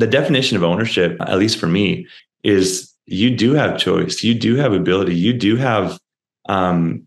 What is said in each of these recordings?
the definition of ownership, at least for me, is you do have choice, you do have ability, you do have um,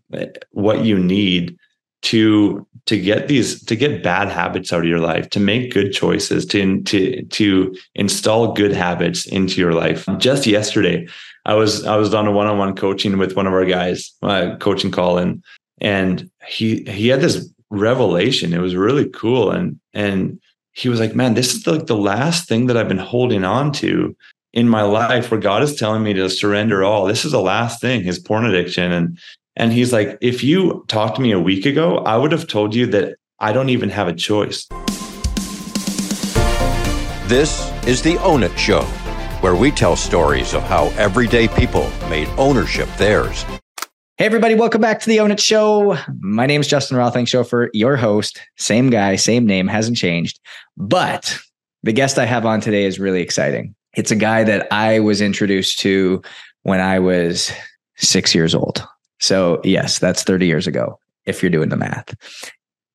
what you need to to get these to get bad habits out of your life to make good choices to to to install good habits into your life. Just yesterday i was i was on a one-on-one coaching with one of our guys uh, coaching colin and he he had this revelation. It was really cool. And and he was like man this is like the last thing that i've been holding on to in my life where god is telling me to surrender all this is the last thing his porn addiction and and he's like, if you talked to me a week ago, I would have told you that I don't even have a choice. This is the Own It Show, where we tell stories of how everyday people made ownership theirs. Hey, everybody, welcome back to the Own It Show. My name is Justin Roethlingshoefer, your host. Same guy, same name, hasn't changed. But the guest I have on today is really exciting. It's a guy that I was introduced to when I was six years old. So, yes, that's 30 years ago if you're doing the math.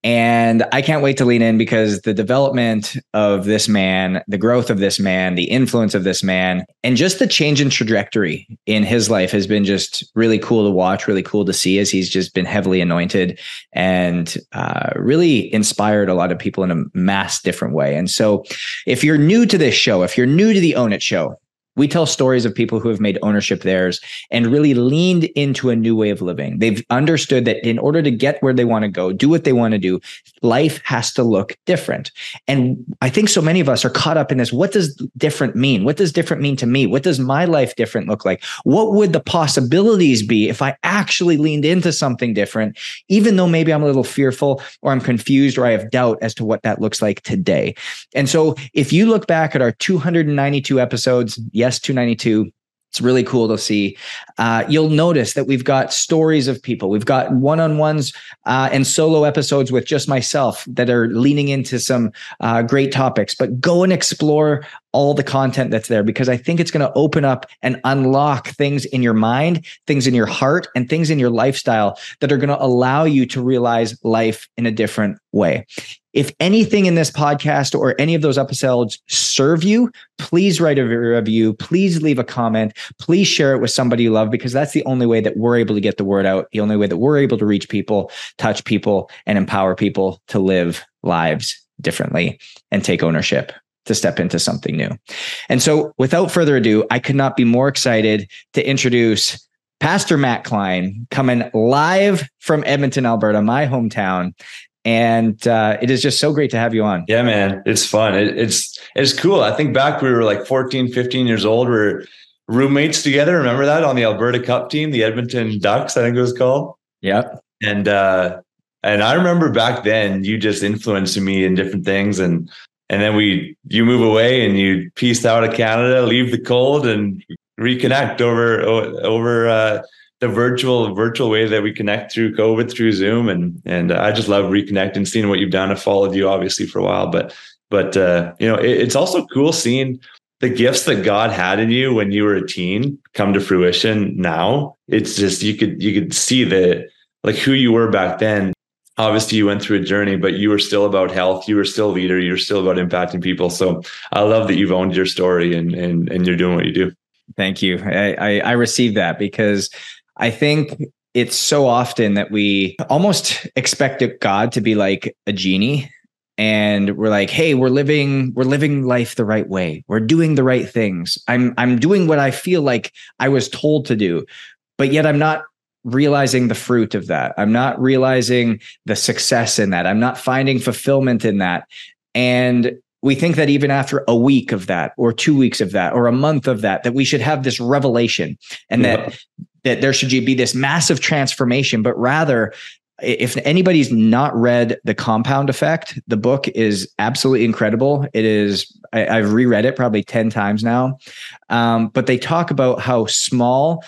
And I can't wait to lean in because the development of this man, the growth of this man, the influence of this man, and just the change in trajectory in his life has been just really cool to watch, really cool to see as he's just been heavily anointed and uh, really inspired a lot of people in a mass different way. And so, if you're new to this show, if you're new to the Own It show, we tell stories of people who have made ownership theirs and really leaned into a new way of living. They've understood that in order to get where they want to go, do what they want to do, life has to look different. And I think so many of us are caught up in this. What does different mean? What does different mean to me? What does my life different look like? What would the possibilities be if I actually leaned into something different, even though maybe I'm a little fearful or I'm confused or I have doubt as to what that looks like today? And so if you look back at our 292 episodes, yes, S292. It's really cool to see. Uh, you'll notice that we've got stories of people. We've got one on ones uh, and solo episodes with just myself that are leaning into some uh, great topics. But go and explore all the content that's there because I think it's going to open up and unlock things in your mind, things in your heart, and things in your lifestyle that are going to allow you to realize life in a different way. If anything in this podcast or any of those episodes serve you, please write a review. Please leave a comment. Please share it with somebody you love because that's the only way that we're able to get the word out, the only way that we're able to reach people, touch people, and empower people to live lives differently and take ownership to step into something new. And so, without further ado, I could not be more excited to introduce Pastor Matt Cline coming live from Edmonton, Alberta, my hometown. And uh, it is just so great to have you on. Yeah man. It's fun. It, it's it's cool. I think back we were like 14 15 years old. We are roommates together remember that on the alberta cup team the edmonton ducks i think it was called Yeah. and uh and i remember back then you just influenced me in different things and and then we you move away and you piece out of canada leave the cold and reconnect over over uh the virtual virtual way that we connect through COVID through Zoom, and and I just love reconnecting, seeing what you've done. I followed you obviously for a while, but but uh, you know it, it's also cool seeing the gifts that God had in you when you were a teen come to fruition now. It's just you could you could see that like who you were back then. Obviously, you went through a journey, but you were still about health. You were still leader. You were still about impacting people. So I love that you've owned your story and and and you're doing what you do. Thank you. I I, I received that because I think it's so often that we almost expect God to be like a genie and we're like hey we're living we're living life the right way. We're doing the right things. I'm i'm doing what i feel like i was told to do but yet i'm not realizing the fruit of that. I'm not realizing the success in that. I'm not finding fulfillment in that. And we think that even after a week of that or two weeks of that or a month of that that we should have this revelation and yeah. that that there should be this massive transformation but rather if anybody's not read the compound effect the book is absolutely incredible it is I, have reread it probably 10 times now um, but they talk about how small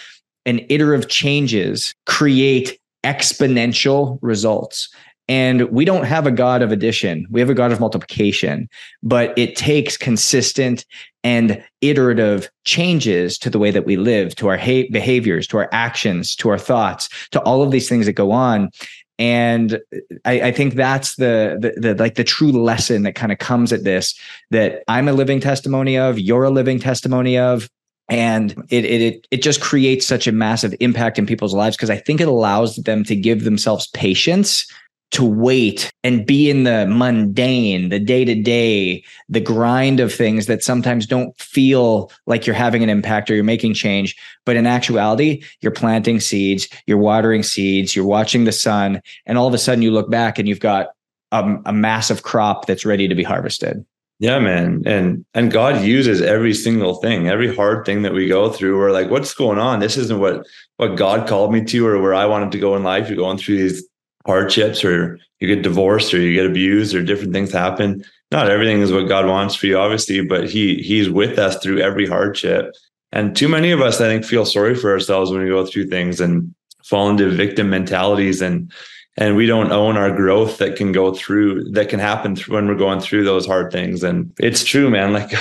and iterative changes create exponential results and we don't have a God of addition. We have a God of multiplication, but it takes consistent and iterative changes to the way that we live, to our behaviors, to our actions, to our thoughts, to all of these things that go on. And I, I, think that's the, the, the like the true lesson that kind of comes at this that I'm a living testimony of, you're a living testimony of, and it it it just creates such a massive impact in people's lives because I think it allows them to give themselves patience to wait and be in the mundane, the day to day, the grind of things that sometimes don't feel like you're having an impact or you're making change. But in actuality, you're planting seeds, you're watering seeds, you're watching the sun, and all of a sudden you look back and you've got a, a massive crop that's ready to be harvested. Yeah, man. And and God uses every single thing, every hard thing that we go through. We're like, what's going on? This isn't what what God called me to or where I wanted to go in life. You're going through these hardships or you get divorced or you get abused or different things happen. Not everything is what God wants for you, obviously, but He He's with us through every hardship. And too many of us, I think, feel sorry for ourselves when we go through things and fall into victim mentalities and and we don't own our growth that can go through that can happen when we're going through those hard things. And it's true man. Like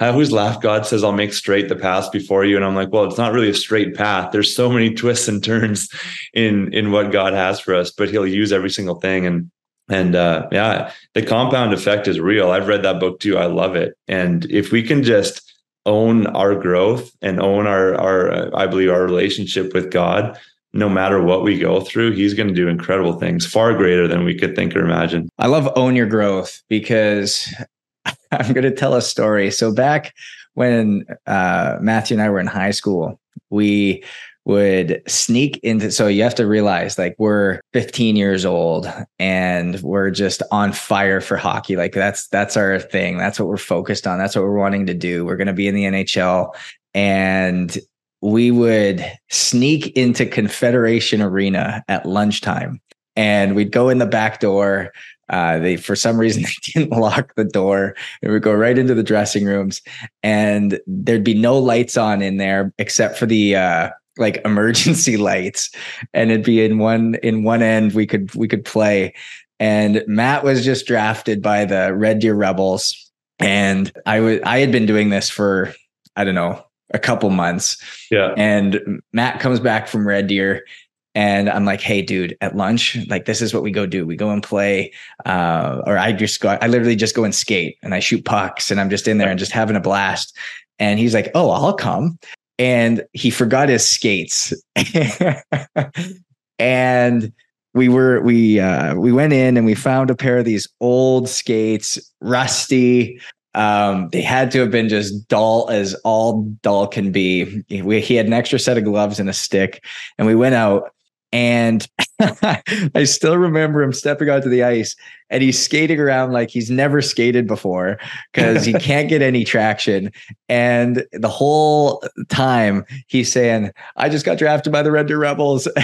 i always laugh. God says i'll make straight the path before you. And i'm like well it's not really a straight path. There's so many twists and turns in in what god has for us but he'll use every single thing. And and uh yeah the compound effect is real. I've read that book too. I love it. And if we can just own our growth and own our our uh, i believe our relationship with god no matter what we go through, he's going to do incredible things, far greater than we could think or imagine. I love own your growth because I'm going to tell a story. So back when uh, Matthew and I were in high school, we would sneak into so you have to realize like we're 15 years old and we're just on fire for hockey. Like that's that's our thing. That's what we're focused on. That's what we're wanting to do. We're going to be in the NHL and we would sneak into Confederation Arena at lunchtime and we'd go in the back door. Uh, they, for some reason, they didn't lock the door. And we'd go right into the dressing rooms and there'd be no lights on in there except for the, uh, like emergency lights. And it'd be in one in one end we could we could play. And matt was just drafted by the red deer rebels and i was i had been doing this for i don't know a couple months. Yeah. And Matt comes back from Red Deer and I'm like, hey, dude, at lunch, like this is what we go do. We go and play, uh, or I just go, I literally just go and skate and I shoot pucks and I'm just in there and just having a blast. And he's like, oh, I'll come. And he forgot his skates. and we were we uh we went in and we found a pair of these old skates rusty um, they had to have been just dull as all dull can be. We, he had an extra set of gloves and a stick, and we went out. And I still remember him stepping onto the ice and he's skating around like he's never skated before because he can't get any traction. And the whole time he's saying, I just got drafted by the Red Deer Rebels.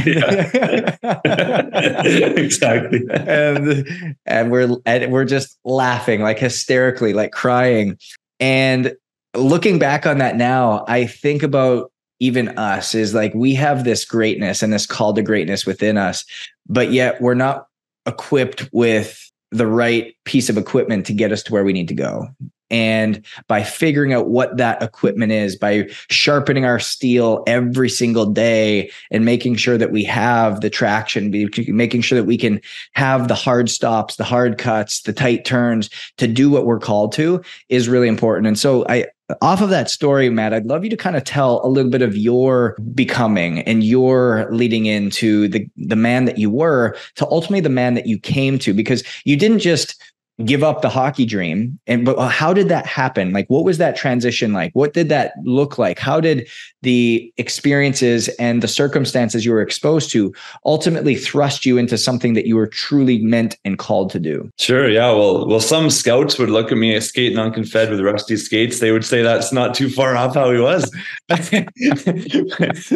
exactly. and and we're and we're just laughing like hysterically, like crying. And looking back on that now, I think about even us is like we have this greatness and this call to greatness within us, but yet we're not equipped with the right piece of equipment to get us to where we need to go. And by figuring out what that equipment is, by sharpening our steel every single day and making sure that we have the traction, making sure that we can have the hard stops, the hard cuts, the tight turns to do what we're called to is really important. And so I, off of that story, Matt, I'd love you to kind of tell a little bit of your becoming and your leading into the the man that you were to ultimately the man that you came to because you didn't just give up the hockey dream. And but uh, how did that happen? Like what was that transition like? What did that look like? How did the experiences and the circumstances you were exposed to ultimately thrust you into something that you were truly meant and called to do? Sure yeah. Well well some scouts would look at me skating on confed with rusty skates. They would say that's not too far off how he was.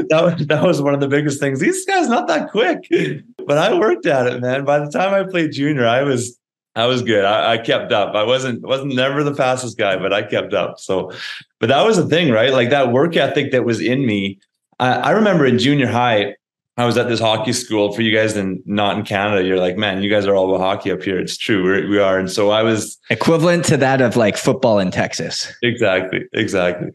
That, was that was one of the biggest things. These guys not that quick. But i worked at it man. By the time i played junior i was I was good. I, I, kept up. I wasn't wasn't never the fastest guy, but I kept up. So, but that was the thing, right? Like that work ethic that was in me. I, I remember in junior high, I was at this hockey school. For you guys in not in Canada, you're like, man, you guys are all about hockey up here. It's true, We're, we are. And so I was equivalent to that of like football in Texas. Exactly, exactly.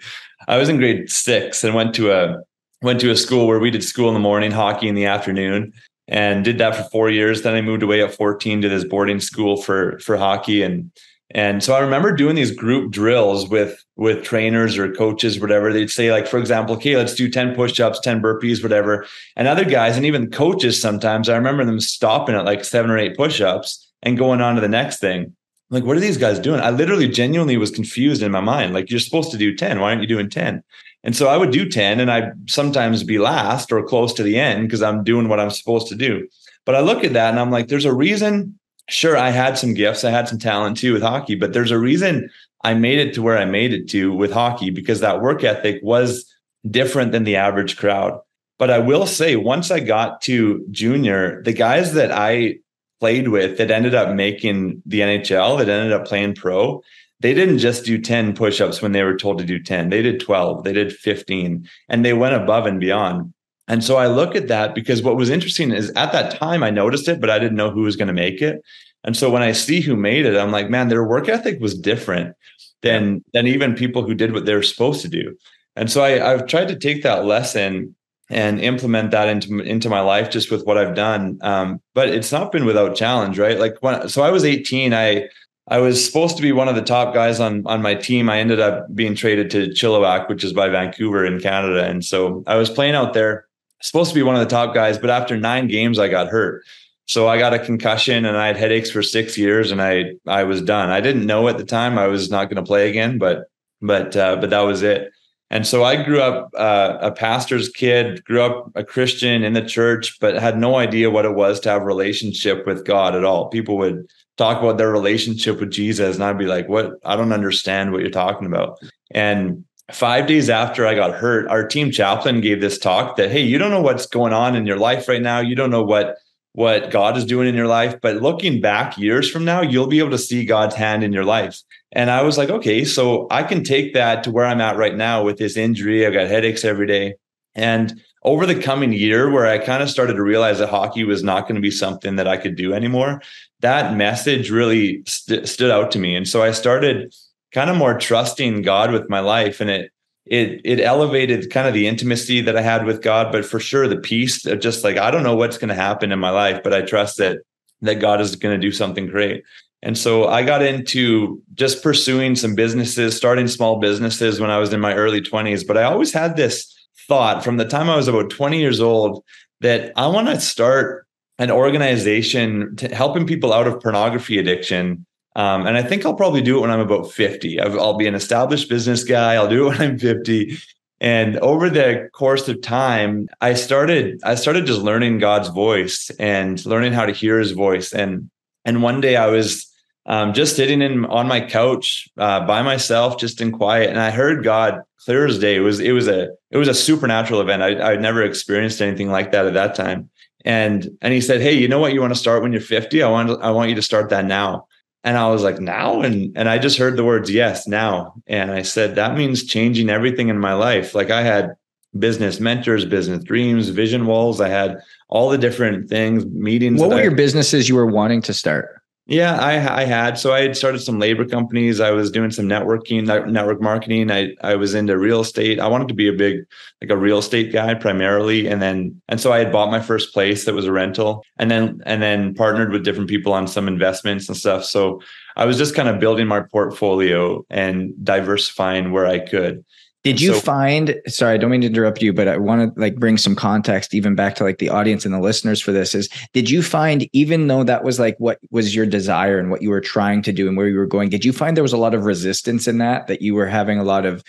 I was in grade six and went to a went to a school where we did school in the morning, hockey in the afternoon. And did that for four years. Then I moved away at 14 to this boarding school for for hockey and and so I remember doing these group drills with with trainers or coaches, whatever. They'd say, like, for example, okay, let's do 10 push-ups, 10 burpees, whatever. And other guys, and even coaches sometimes, I remember them stopping at like seven or eight push-ups and going on to the next thing. Like, what are these guys doing? I literally genuinely was confused in my mind. Like, you're supposed to do 10. Why aren't you doing 10? And so I would do 10 and I'd sometimes be last or close to the end because I'm doing what I'm supposed to do. But I look at that and I'm like, there's a reason sure, I had some gifts, I had some talent too with hockey, but there's a reason I made it to where I made it to with hockey because that work ethic was different than the average crowd. But I will say, once I got to junior, the guys that I played with that ended up making the NHL, that ended up playing pro, they didn't just do 10 push-ups when they were told to do 10. They did 12, they did 15, and they went above and beyond. And so I look at that because what was interesting is at that time I noticed it, but I didn't know who was going to make it. And so when I see who made it, I'm like, man, their work ethic was different than than even people who did what they were supposed to do. And so I, I've tried to take that lesson and implement that into into my life just with what I've done. Um, but it's not been without challenge, right? Like when so I was 18, I I was supposed to be one of the top guys on on my team. I ended up being traded to Chilliwack, which is by Vancouver in Canada, and so I was playing out there supposed to be one of the top guys, but after nine games, I got hurt. So I got a concussion and I had headaches for six years and I I was done. I didn't know at the time I was not going to play again, but but uh, but that was it. And so I grew up uh, a pastor's kid, grew up a Christian in the church, but had no idea what it was to have relationship with God at all. People would talk about their relationship with Jesus, and I'd be like, "What? I don't understand what you're talking about." And five days after I got hurt, our team chaplain gave this talk that, hey, you don't know what's going on in your life right now. You don't know what what God is doing in your life, but looking back years from now, you'll be able to see God's hand in your life. And I was like, okay, so I can take that to where I'm at right now with this injury. I've got headaches every day. And over the coming year, where I kind of started to realize that hockey was not going to be something that I could do anymore, that message really st- stood out to me. And so I started kind of more trusting God with my life. And it, it, it elevated kind of the intimacy that I had with God, but for sure the peace of just like, I don't know what's going to happen in my life, but I trust that, that God is going to do something great. And so I got into just pursuing some businesses, starting small businesses when I was in my early 20s. But I always had this thought from the time I was about 20 years old that I want to start an organization to helping people out of pornography addiction um, and I think I'll probably do it when I'm about 50. I'll be an established business guy. I'll do it when I'm 50. And over the course of time, I started I started just learning God's voice and learning how to hear His voice. And and one day I was um, just sitting in on my couch uh, by myself, just in quiet, and I heard God clear as day. It was it was a it was a supernatural event. I I'd never experienced anything like that at that time. And and He said, "Hey, you know what? You want to start when you're 50? I want I want you to start that now." And I was like, now? And and I just heard the words yes, now. And I said, that means changing everything in my life. Like I had business mentors, business dreams, vision walls. I had all the different things, meetings. What were I, your businesses you were wanting to start? Yeah, I, I had. So I had started some labor companies. I was doing some networking, network marketing. I, I was into real estate. I wanted to be a big, like a real estate guy primarily. And then, and so I had bought my first place that was a rental and then, and then partnered with different people on some investments and stuff. So I was just kind of building my portfolio and diversifying where I could. Did you so, find sorry, I don't mean to interrupt you, but I want to like bring some context even back to like the audience and the listeners for this is did you find even though that was like what was your desire and what you were trying to do and where you were going, did you find there was a lot of resistance in that that you were having a lot of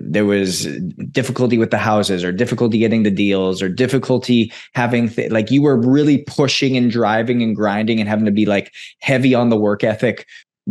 there was difficulty with the houses or difficulty getting the deals or difficulty having th- like you were really pushing and driving and grinding and having to be like heavy on the work ethic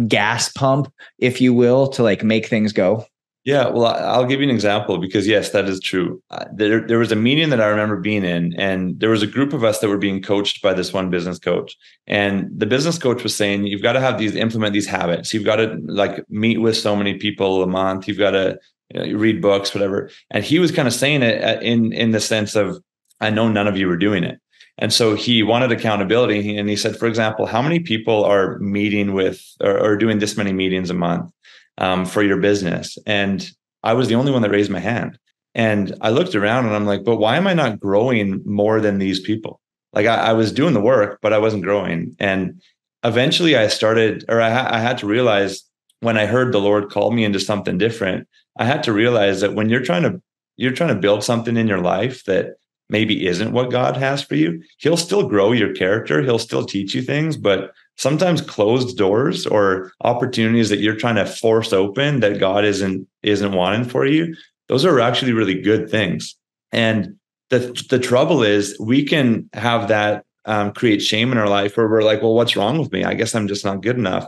gas pump if you will to like make things go? Yeah, well, I'll give you an example because yes, that is true. There, there was a meeting that I remember being in, and there was a group of us that were being coached by this one business coach. And the business coach was saying, "You've got to have these, implement these habits. You've got to like meet with so many people a month. You've got to you know, read books, whatever." And he was kind of saying it uh, in in the sense of, "I know none of you are doing it." And so he wanted accountability, and he said, for example, how many people are meeting with or, or doing this many meetings a month? Um, for your business. And I was the only one that raised my hand. And I looked around and I'm like, but why am I not growing more than these people? like I, I was doing the work, but I wasn't growing. And eventually I started, or I, ha- I had to realize when I heard the Lord call me into something different, I had to realize that when you're trying to you're trying to build something in your life that maybe isn't what God has for you, He'll still grow your character. He'll still teach you things, but sometimes closed doors or opportunities that you're trying to force open that God isn't isn't wanting for you, those are actually really good things. And the the trouble is we can have that um, create shame in our life where we're like, well, what's wrong with me? I guess I'm just not good enough.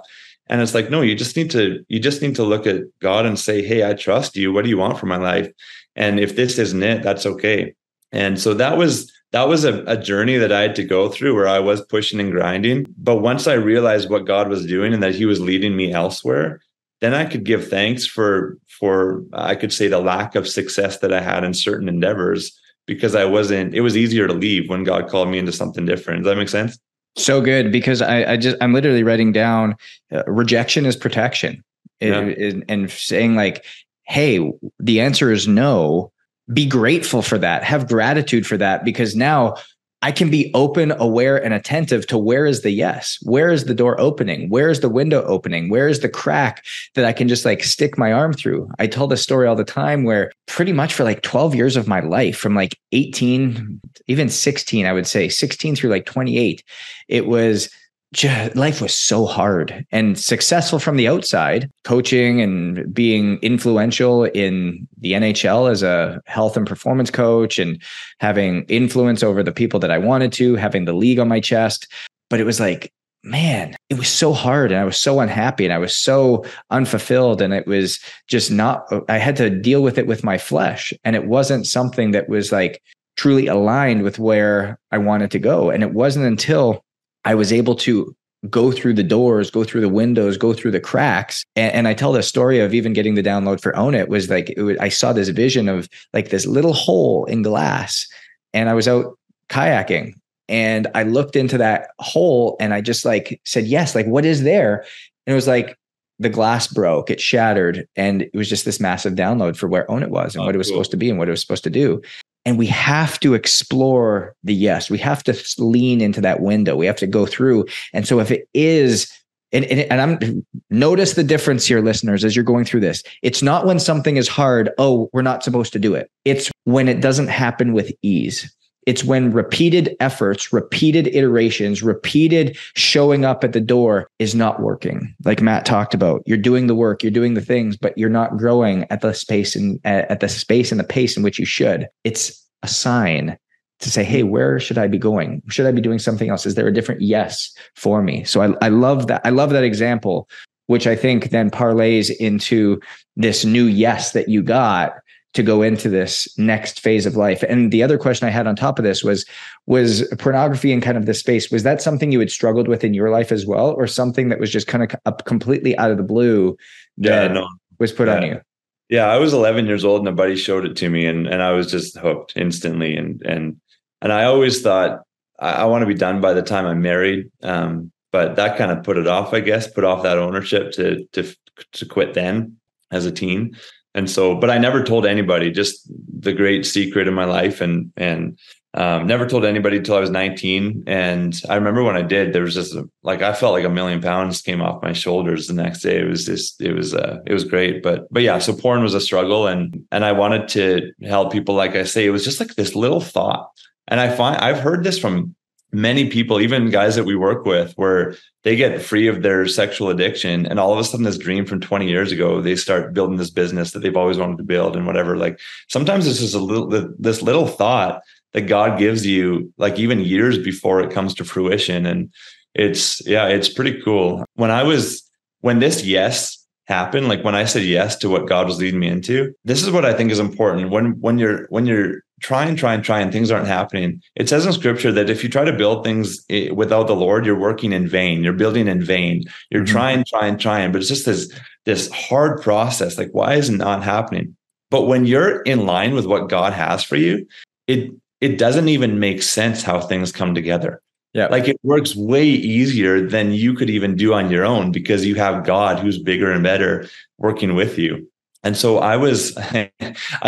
And it's like, no, you just need to, you just need to look at God and say, Hey, I trust you. What do you want for my life? And if this isn't it, that's okay. And so that was, that was a, a journey that I had to go through where I was pushing and grinding. But once I realized what God was doing and that he was leading me elsewhere, then I could give thanks for, for, I could say the lack of success that I had in certain endeavors because I wasn't, it was easier to leave when God called me into something different. Does that make sense? So good because I, I just I'm literally writing down uh, rejection is protection, yeah. and, and saying like, hey, the answer is no. Be grateful for that. Have gratitude for that because now I can be open, aware, and attentive to where is the yes? Where is the door opening? Where is the window opening? Where is the crack that I can just like stick my arm through? I tell this story all the time where pretty much for like 12 years of my life, from like 18, even 16, I would say 16 through like 28, it was just, life was so hard and successful from the outside, coaching and being influential in the NHL as a health and performance coach and having influence over the people that I wanted to, having the league on my chest. But it was like, man, it was so hard and I was so unhappy and I was so unfulfilled. And it was just not, I had to deal with it with my flesh. And it wasn't something that was like truly aligned with where I wanted to go. And it wasn't until I was able to go through the doors, go through the windows, go through the cracks. And, and I tell the story of even getting the download for Own It was like, it was, I saw this vision of like this little hole in glass and I was out kayaking and I looked into that hole and I just like said, yes, like what is there? And it was like, the glass broke, it shattered, and it was just this massive download for where Own It was and oh, what it was cool. supposed to be and what it was supposed to do and we have to explore the yes. We have to lean into that window. We have to go through. And so if it is and, and, and i'm notice the difference here listeners as you're going through this. It's not when something is hard oh we're not supposed to do it. It's when it doesn't happen with ease it's when repeated efforts, repeated iterations, repeated showing up at the door is not working. Like Matt talked about, you're doing the work, you're doing the things, but you're not growing at the space and at the space and the pace in which you should. It's a sign to say, hey, where should I be going? Should I be doing something else? Is there a different yes for me? So I, I love that. I love that example, which I think then parlays into this new yes that you got to go into this next phase of life. And the other question I had on top of this was was pornography in kind of this space was that something you had struggled with in your life as well or something that was just kind of up completely out of the blue that yeah, no. was put yeah. on you? Yeah, I was 11 years old and a buddy showed it to me and and I was just hooked instantly and and and I always thought I, I want to be done by the time I'm married. Um, but that kind of put it off, I guess, put off that ownership to to to quit then as a teen and so but i never told anybody just the great secret in my life. And and um, never told anybody until i was 19 and i remember when i did there was just a, like i felt like a million pounds came off my shoulders the next day. It was just it was uh it was great. But but yeah so porn was a struggle. And and i wanted to help people like i say it was just like this little thought. And i find i've heard this from many people, even guys that we work with, where they get free of their sexual addiction and all of a sudden this dream from 20 years ago, they start building this business that they've always wanted to build and whatever. Like sometimes it's just a little, this little thought that God gives you, like even years before it comes to fruition. And it's, yeah, it's pretty cool. When I was, when this yes happened, like when I said yes to what God was leading me into, this is what I think is important. When, when you're, when you're try and try and try and things aren't happening. It says in scripture that if you try to build things eh, without the Lord, you're working in vain. You're building in vain. You're mm-hmm. trying, trying, trying, but it's just this, this hard process. Like, why is it not happening? But when you're in line with what God has for you, it, it doesn't even make sense how things come together. Yeah. Like it works way easier than you could even do on your own because you have God who's bigger and better working with you. And so I was, I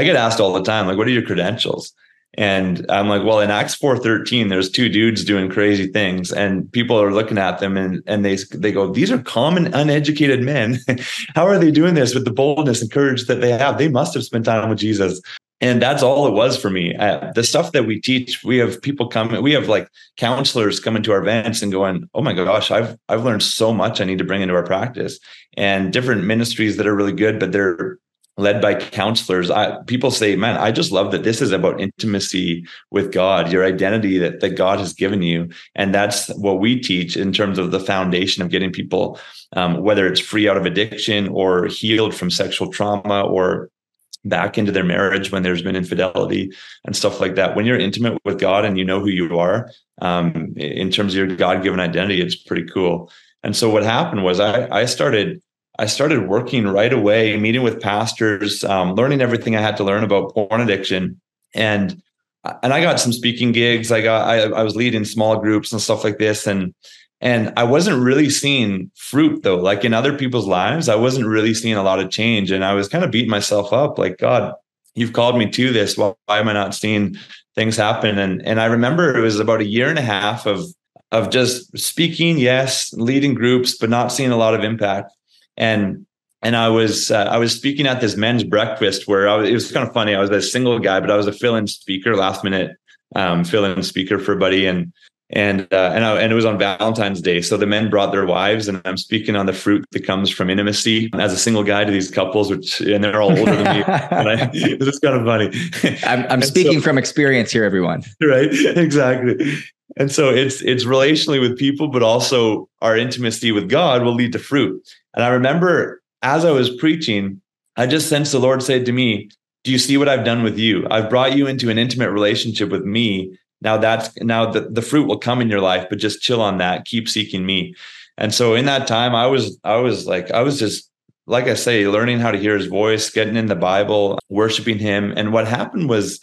get asked all the time, like, what are your credentials? And I'm like, well, in Acts 4:13, there's two dudes doing crazy things, and people are looking at them and and they they go, these are common, uneducated men. How are they doing this with the boldness and courage that they have? They must have spent time with Jesus. And that's all it was for me. Uh, the stuff that we teach, we have people come, we have like counselors coming to our events and going, "Oh my gosh, I've I've learned so much. I need to bring into our practice." And different ministries that are really good, but they're led by counselors I, people say man i just love that this is about intimacy with god your identity that, that god has given you. And that's what we teach in terms of the foundation of getting people um, whether it's free out of addiction or healed from sexual trauma or back into their marriage when there's been infidelity and stuff like that. When you're intimate with god and you know who you are um, in terms of your god-given identity it's pretty cool. And so what happened was i, I started I started working right away, meeting with pastors, um, learning everything I had to learn about porn addiction, and and I got some speaking gigs. I got I, I was leading small groups and stuff like this, and and I wasn't really seeing fruit though. Like in other people's lives, I wasn't really seeing a lot of change, and I was kind of beating myself up. Like God, you've called me to this. Why am I not seeing things happen? And and I remember it was about a year and a half of of just speaking, yes, leading groups, but not seeing a lot of impact and and I was uh, I was speaking at this men's breakfast where I was, it was kind of funny. I was a single guy, but I was a fill-in speaker, last minute um, fill-in speaker for a buddy, and and uh, and I, and it was on Valentine's Day. So the men brought their wives, and I'm speaking on the fruit that comes from intimacy as a single guy to these couples, which and they're all older than me. and I, it's kind of funny. I'm, I'm speaking so, from experience here, everyone. Right? Exactly. And so it's it's relationally with people, but also our intimacy with God will lead to fruit. And I remember as I was preaching, I just sensed the Lord say to me, Do you see what I've done with you? I've brought you into an intimate relationship with me. Now that's now the, the fruit will come in your life, but just chill on that. Keep seeking me. And so in that time, I was, I was like, I was just, like I say, learning how to hear his voice, getting in the Bible, worshiping him. And what happened was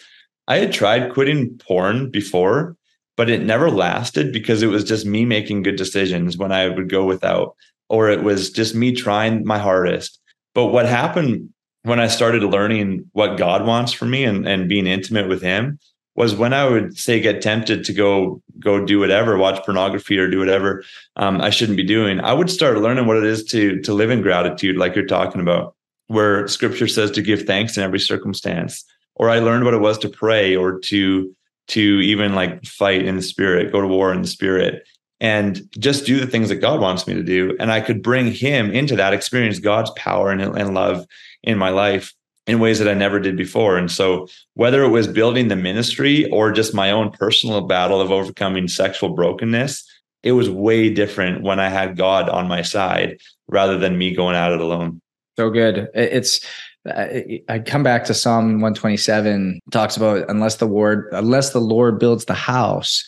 I had tried quitting porn before, but it never lasted because it was just me making good decisions when I would go without or it was just me trying my hardest. But what happened when I started learning what God wants for me and, and being intimate with him was when I would say get tempted to go go do whatever, watch pornography or do whatever um, I shouldn't be doing. I would start learning what it is to to live in gratitude, like you're talking about, where Scripture says to give thanks in every circumstance. Or I learned what it was to pray or to to even like fight in the spirit, go to war in the spirit and just do the things that God wants me to do. And I could bring Him into that experience, God's power and, and love in my life in ways that I never did before. And so, whether it was building the ministry or just my own personal battle of overcoming sexual brokenness, it was way different when I had God on my side rather than me going at it alone. So good. It's I come back to Psalm 127 talks about unless the Lord unless the Lord builds the house,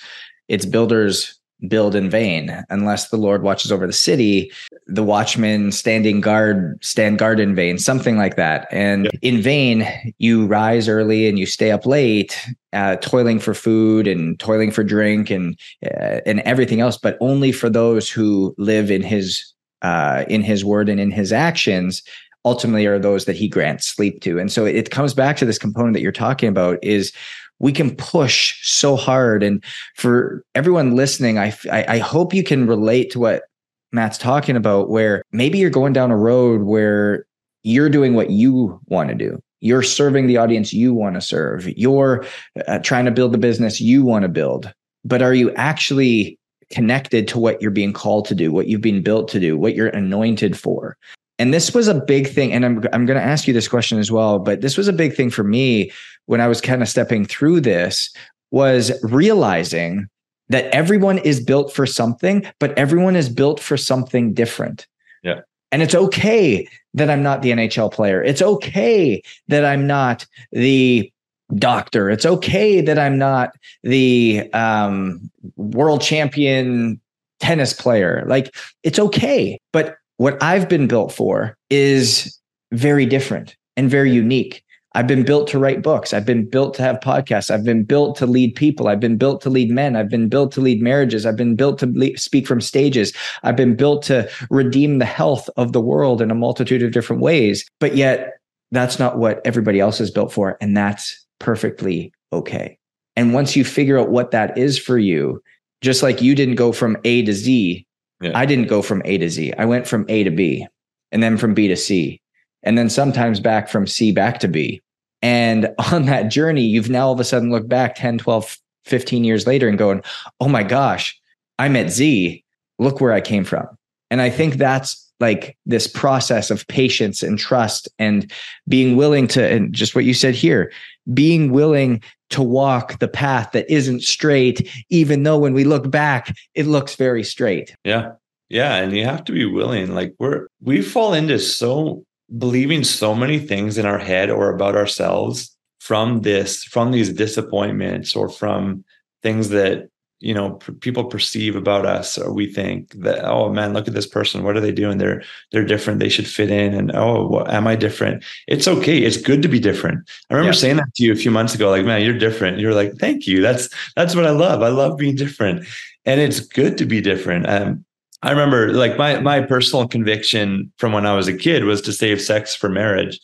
its builders build in vain. Unless the lord watches over the city the watchmen standing guard stand guard in vain something like that. And in vain you rise early and you stay up late uh, toiling for food and toiling for drink and uh, and everything else but only for those who live in his uh, in his word and in his actions ultimately are those that he grants sleep to and so it comes back to this component that you're talking about is we can push so hard. And for everyone listening, I, I, I hope you can relate to what Matt's talking about, where maybe you're going down a road where you're doing what you want to do. You're serving the audience you want to serve. You're uh, trying to build the business you want to build. But are you actually connected to what you're being called to do, what you've been built to do, what you're anointed for? And this was a big thing. And I'm, I'm going to ask you this question as well, but this was a big thing for me when I was kind of stepping through this was realizing that everyone is built for something, but everyone is built for something different. Yeah. And it's okay that I'm not the NHL player. It's okay that I'm not the doctor. It's okay that I'm not the um, world champion tennis player. Like it's okay. But what I've been built for is very different and very unique. I've been built to write books. I've been built to have podcasts. I've been built to lead people. I've been built to lead men. I've been built to lead marriages. I've been built to lead, speak from stages. I've been built to redeem the health of the world in a multitude of different ways. But yet, that's not what everybody else is built for. And that's perfectly okay. And once you figure out what that is for you, just like you didn't go from A to Z, yeah. I didn't go from A to Z. I went from A to B and then from B to C and then sometimes back from C back to B. And on that journey, you've now all of a sudden looked back 10, 12, 15 years later and going, oh my gosh, I'm at Z. Look where I came from. And I think that's like this process of patience and trust and being willing to, and just what you said here, being willing to walk the path that isn't straight, even though when we look back, it looks very straight. Yeah. Yeah. And you have to be willing. Like we're, we fall into so believing so many things in our head or about ourselves from this, from these disappointments or from things that you know people perceive about us or we think that oh man look at this person. What are they doing? They're they're different. They should fit in. And oh what, am i different? It's okay. It's good to be different. I remember yeah. saying that to you a few months ago like man you're different. You're like thank you. That's that's what i love. I love being different. And it's good to be different. Um, i remember like my my personal conviction from when i was a kid was to save sex for marriage.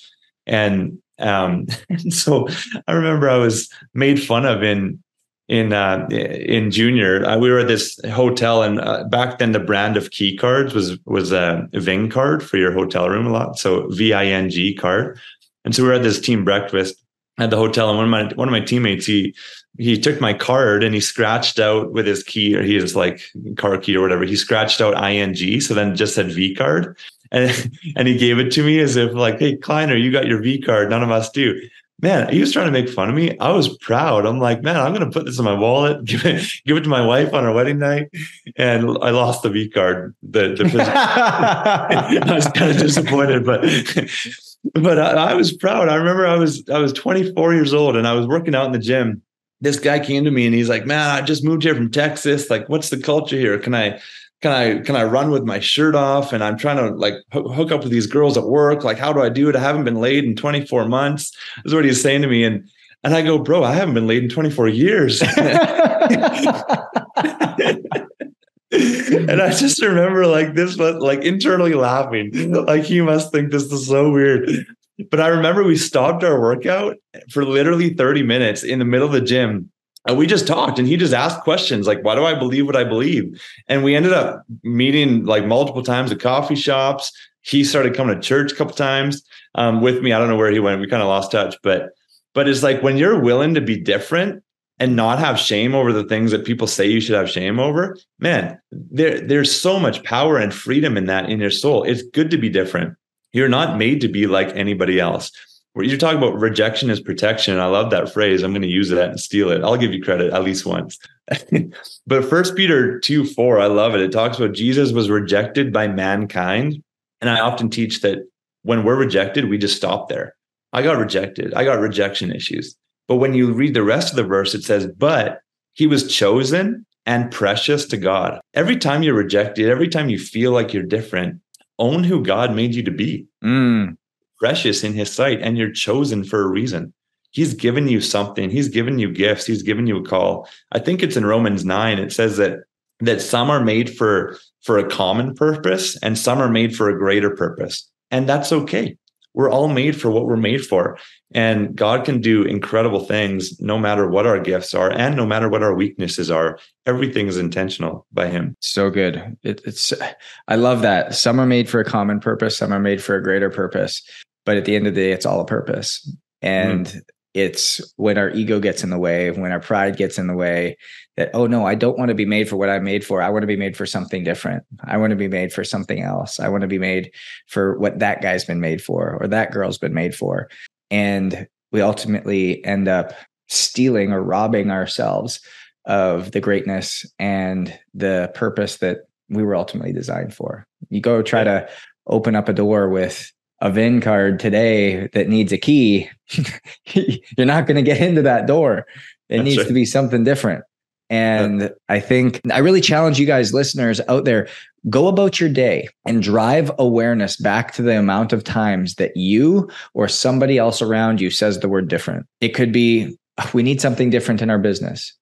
And um and so i remember i was made fun of in in uh, in junior. Uh, we were at this hotel, and uh, back then the brand of key cards was was a Ving card for your hotel room a lot. So V I N G card. And so we were at this team breakfast at the hotel, and one of my one of my teammates he he took my card and he scratched out with his key or he was like car key or whatever. He scratched out ing, so then just said V card. And, and he gave it to me as if like, hey, Kleiner, you got your V card. None of us do man, he was trying to make fun of me. I was proud. I'm like, man, I'm going to put this in my wallet, give it, give it to my wife on our wedding night. And I lost the V card. The, the I was kind of disappointed, but, but I, I, was proud. I remember I was, I was 24 years old and I was working out in the gym. This guy came to me and he's like, man, I just moved here from Texas. Like, what's the culture here? Can I, can I can I run with my shirt off? And I'm trying to like hook up with these girls at work. Like how do I do it? I haven't been laid in 24 months is what he's saying to me. And and I go bro I haven't been laid in 24 years. And I just remember like this was like internally laughing. Like he must think this is so weird. But I remember we stopped our workout for literally 30 minutes in the middle of the gym and we just talked and he just asked questions like why do i believe what i believe? And we ended up meeting like multiple times at coffee shops. He started coming to church a couple times um, with me. I don't know where he went. We kind of lost touch. But but it's like when you're willing to be different and not have shame over the things that people say you should have shame over man there there's so much power and freedom in that in your soul. It's good to be different. You're not made to be like anybody else you're talking about rejection is protection. I love that phrase. I'm going to use it and steal it. I'll give you credit at least once. but First Peter 2 4, I love it. It talks about Jesus was rejected by mankind. And I often teach that when we're rejected, we just stop there. I got rejected. I got rejection issues. But when you read the rest of the verse, it says, but he was chosen and precious to God. Every time you're rejected, every time you feel like you're different, own who God made you to be. Mm precious in his sight and you're chosen for a reason. He's given you something. He's given you gifts. He's given you a call. I think it's in Romans 9. It says that that some are made for for a common purpose and some are made for a greater purpose. And that's okay. We're all made for what we're made for. And God can do incredible things no matter what our gifts are and no matter what our weaknesses are. Everything is intentional by Him. So good. It, it's, I love that. Some are made for a common purpose, some are made for a greater purpose but at the end of the day it's all a purpose. And mm. it's when our ego gets in the way when our pride gets in the way that oh no i don't want to be made for what i'm made for. I want to be made for something different. I want to be made for something else. I want to be made for what that guy's been made for or that girl's been made for. And we ultimately end up stealing or robbing ourselves of the greatness and the purpose that we were ultimately designed for. You go try to open up a door with a VIN card today that needs a key, you're not going to get into that door. It That's needs right. to be something different. And yeah. I think I really challenge you guys, listeners out there, go about your day and drive awareness back to the amount of times that you or somebody else around you says the word different. It could be, we need something different in our business.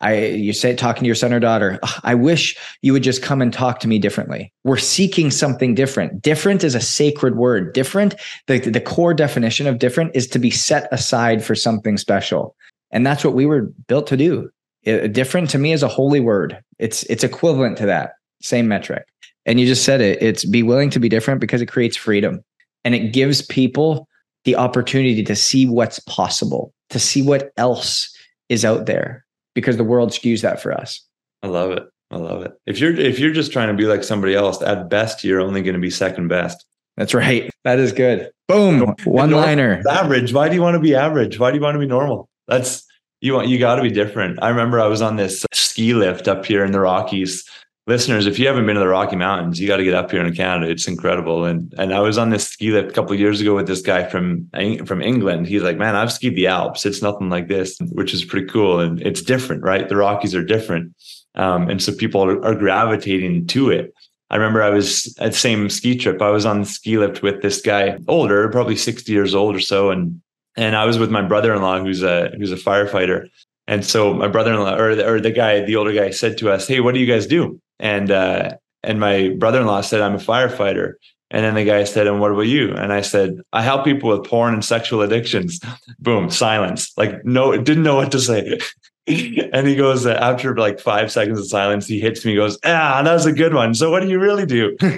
I you say talking to your son or daughter, I wish you would just come and talk to me differently. We're seeking something different. Different is a sacred word. Different, the, the core definition of different is to be set aside for something special. And that's what we were built to do. It, different to me is a holy word. It's it's equivalent to that same metric. And you just said it. It's be willing to be different because it creates freedom and it gives people the opportunity to see what's possible, to see what else is out there because the world skews that for us. I love it. I love it. If you're if you're just trying to be like somebody else, at best you're only going to be second best. That's right. That is good. Boom. One liner. Average. Why do you want to be average? Why do you want to be normal? That's you want you got to be different. I remember I was on this ski lift up here in the Rockies. Listeners, if you haven't been to the Rocky Mountains, you got to get up here in Canada. It's incredible. And and I was on this ski lift a couple of years ago with this guy from from England. He's like, "Man, I've skied the Alps. It's nothing like this," which is pretty cool. And it's different, right? The Rockies are different, um, and so people are, are gravitating to it. I remember I was at the same ski trip. I was on the ski lift with this guy, older, probably 60 years old or so. And and I was with my brother-in-law who's a who's a firefighter. And so my brother-in-law or the, or the guy, the older guy said to us, "Hey, what do you guys do?" And uh, and my brother-in-law said, "I'm a firefighter." And then the guy said, "And what about you?" And I said, "I help people with porn and sexual addictions." Boom, silence. Like no, didn't know what to say. and he goes uh, after like five seconds of silence, he hits me. Goes, ah, that was a good one. So what do you really do? I'm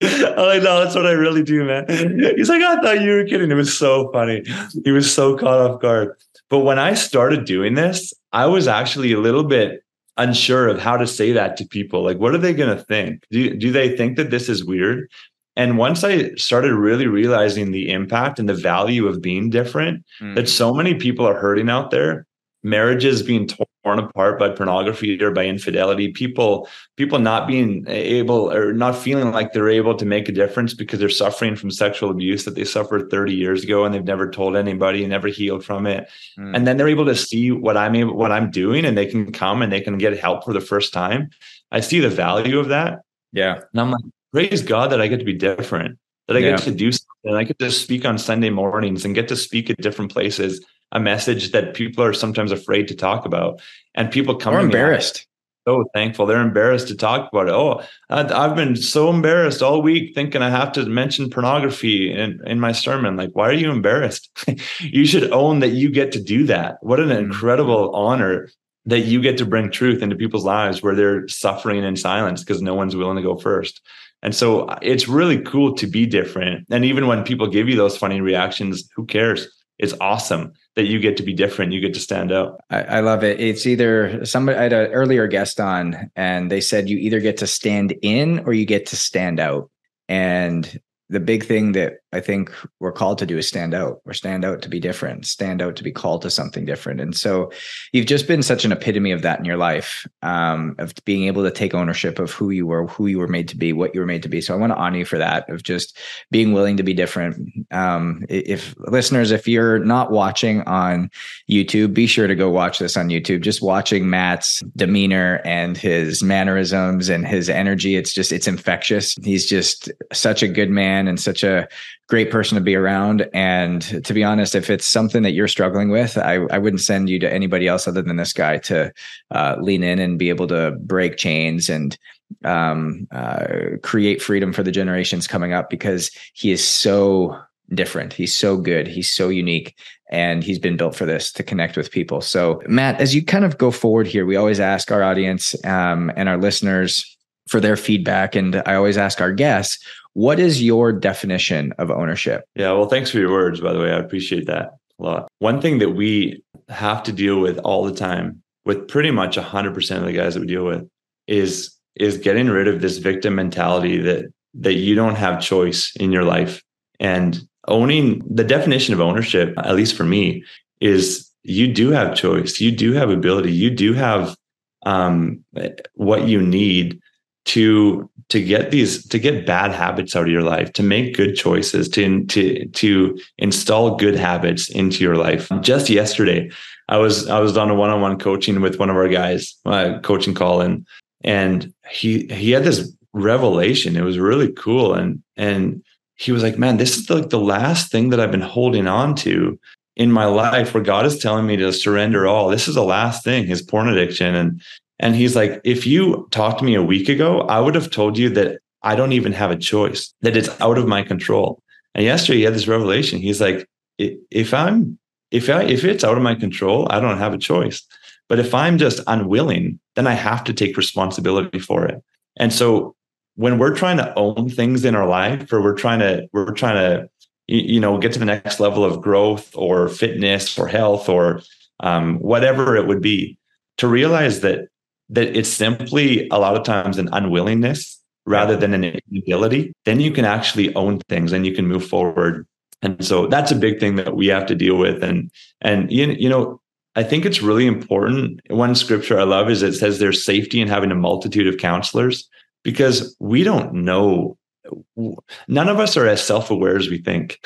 like, no, that's what I really do, man. He's like, I thought you were kidding. It was so funny. He was so caught off guard. But when I started doing this, I was actually a little bit unsure of how to say that to people. Like, what are they going to think? Do, do they think that this is weird? And once I started really realizing the impact and the value of being different, mm. that so many people are hurting out there, marriages being torn apart by pornography or by infidelity, people people not being able or not feeling like they're able to make a difference because they're suffering from sexual abuse that they suffered 30 years ago and they've never told anybody and never healed from it. Mm. And then they're able to see what I'm able what I'm doing and they can come and they can get help for the first time. I see the value of that. Yeah. And I'm like, praise God that I get to be different, that I yeah. get to do something. I get to speak on Sunday mornings and get to speak at different places, a message that people are sometimes afraid to talk about. And people come or embarrassed. So thankful. They're embarrassed to talk about it. Oh, I've been so embarrassed all week thinking I have to mention pornography in, in my sermon. Like, why are you embarrassed? you should own that you get to do that. What an mm-hmm. incredible honor that you get to bring truth into people's lives where they're suffering in silence because no one's willing to go first. And so uh, it's really cool to be different. And even when people give you those funny reactions, who cares? It's awesome that you get to be different. You get to stand out. I, I love it. It's either somebody I had an earlier guest on, and they said you either get to stand in or you get to stand out. And the big thing that I think we're called to do is stand out or stand out to be different, stand out to be called to something different. And so you've just been such an epitome of that in your life, um, of being able to take ownership of who you were, who you were made to be, what you were made to be. So I want to honor you for that, of just being willing to be different. Um, if listeners, if you're not watching on YouTube, be sure to go watch this on YouTube. Just watching Matt's demeanor and his mannerisms and his energy, it's just, it's infectious. He's just such a good man and such a great person to be around. And to be honest, if it's something that you're struggling with, I, I wouldn't send you to anybody else other than this guy to uh, lean in and be able to break chains and um, uh, create freedom for the generations coming up because he is so different. He's so good. He's so unique. And he's been built for this to connect with people. So, Matt, as you kind of go forward here, we always ask our audience um, and our listeners for their feedback. And I always ask our guests, what is your definition of ownership? Yeah, well, thanks for your words, by the way. I appreciate that a lot. One thing that we have to deal with all the time with pretty much 100% of the guys that we deal with is is getting rid of this victim mentality that that you don't have choice in your life and owning the definition of ownership at least for me is you do have choice you do have ability you do have um, what you need to to get these to get bad habits out of your life to make good choices to to to install good habits into your life. Just yesterday i was i was on a one-on-one coaching with one of our guys uh, coaching call and and he he had this revelation. It was really cool. And and he was like man this is like the last thing that i've been holding on to in my life where god is telling me to surrender all. This is the last thing his porn addiction. And and he's like, if you talked to me a week ago, I would have told you that I don't even have a choice, that it's out of my control. And yesterday he had this revelation. He's like, if I'm if I, if it's out of my control, I don't have a choice. But if I'm just unwilling, then I have to take responsibility for it. And so when we're trying to own things in our life, or we're trying to we're trying to you know get to the next level of growth or fitness or health or um, whatever it would be, to realize that that it's simply a lot of times an unwillingness rather than an inability, then you can actually own things and you can move forward. And so that's a big thing that we have to deal with. And and you, you know, I think it's really important. One scripture I love is it says there's safety in having a multitude of counselors because we don't know none of us are as self-aware as we think.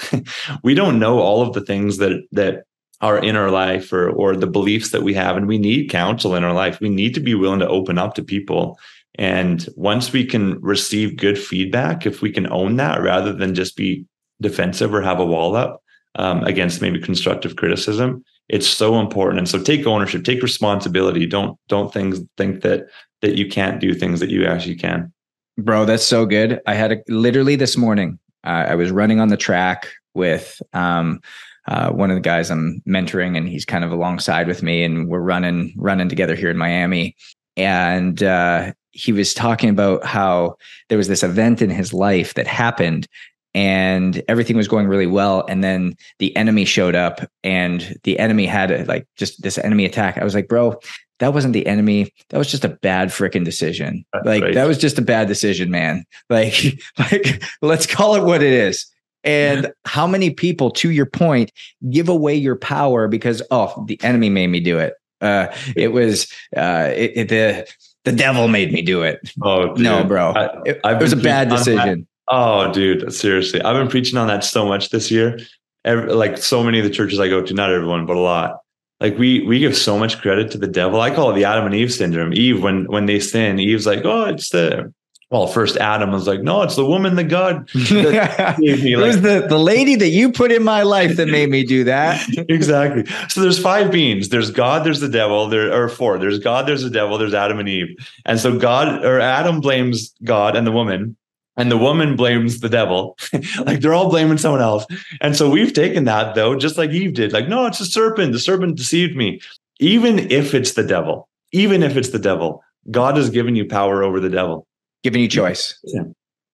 we don't know all of the things that that are inner life or or the beliefs that we have and we need counsel in our life. We need to be willing to open up to people and once we can receive good feedback, if we can own that rather than just be defensive or have a wall up um, against maybe constructive criticism, it's so important. And so take ownership, take responsibility. Don't don't things think that that you can't do things that you actually can. Bro, that's so good. I had a, literally this morning. Uh, I was running on the track with um, uh, one of the guys I'm mentoring, and he's kind of alongside with me, and we're running running together here in Miami. And uh, he was talking about how there was this event in his life that happened and everything was going really well. And then the enemy showed up and the enemy had a, like just this enemy attack. I was like bro that wasn't the enemy. That was just a bad freaking decision. That's like right. that was just a bad decision man. Like like let's call it what it is and how many people to your point give away your power because oh the enemy made me do it uh it was uh it, it, the the devil made me do it. Oh dude. no, bro, I, it, it was a bad decision. Oh, dude, seriously, I've been preaching on that so much this year. Every, like so many of the churches I go to, not everyone, but a lot. Like we we give so much credit to the devil. I call it the Adam and Eve syndrome. Eve, when when they sin, Eve's like, oh, it's the well, first Adam was like, no, it's the woman that God that me. Like, it was the, the lady that you put in my life that made me do that. exactly. So there's five beings. There's God, there's the devil, there or four. There's God, there's the devil, there's Adam and Eve. And so God or Adam blames God and the woman, and the woman blames the devil. like they're all blaming someone else. And so we've taken that though, just like Eve did. Like, no, it's a serpent. The serpent deceived me. Even if it's the devil, even if it's the devil, God has given you power over the devil giving you choice.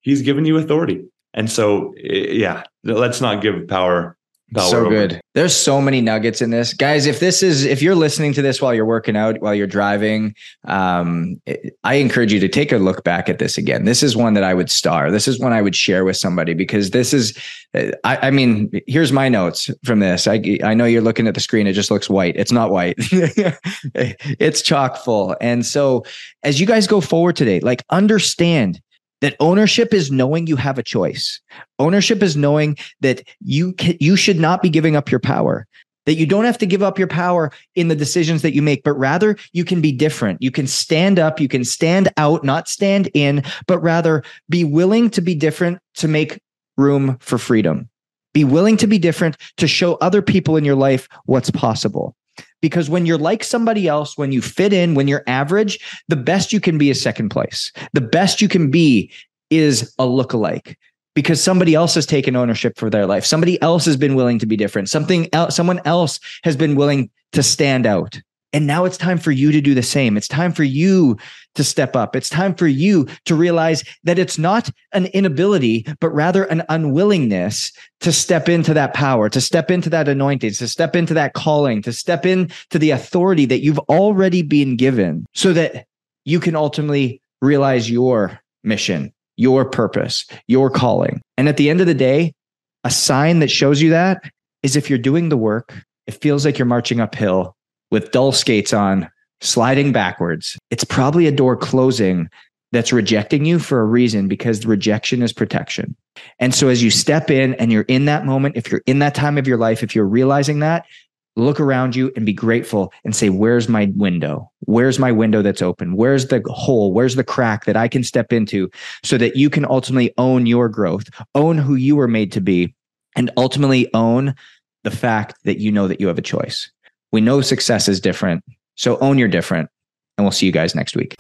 He's given you authority. And so, yeah, let's not give Power so good. There's so many nuggets in this, guys. If this is if you're listening to this while you're working out, while you're driving, um, I encourage you to take a look back at this again. This is one that I would star. This is one I would share with somebody because this is. I, I mean, here's my notes from this. I I know you're looking at the screen. It just looks white. It's not white. it's chock full. And so, as you guys go forward today, like understand that ownership is knowing you have a choice. Ownership is knowing that you can, you should not be giving up your power. That you don't have to give up your power in the decisions that you make, but rather you can be different. You can stand up, you can stand out, not stand in, but rather be willing to be different to make room for freedom. Be willing to be different to show other people in your life what's possible. Because when you're like somebody else, when you fit in, when you're average, the best you can be is second place. The best you can be is a lookalike because somebody else has taken ownership for their life. Somebody else has been willing to be different. Something else, someone else has been willing to stand out. And now it's time for you to do the same. It's time for you to step up. It's time for you to realize that it's not an inability, but rather an unwillingness to step into that power, to step into that anointing, to step into that calling, to step into the authority that you've already been given so that you can ultimately realize your mission, your purpose, your calling. And at the end of the day, a sign that shows you that is if you're doing the work, it feels like you're marching uphill with dull skates on, sliding backwards, it's probably a door closing that's rejecting you for a reason because rejection is protection. And so as you step in and you're in that moment, if you're in that time of your life, if you're realizing that, look around you and be grateful and say, Where's my window? Where's my window that's open? Where's the hole? Where's the crack that I can step into so that you can ultimately own your growth, own who you were made to be, and ultimately own the fact that you know that you have a choice. We know success is different. So own your different. And we'll see you guys next week.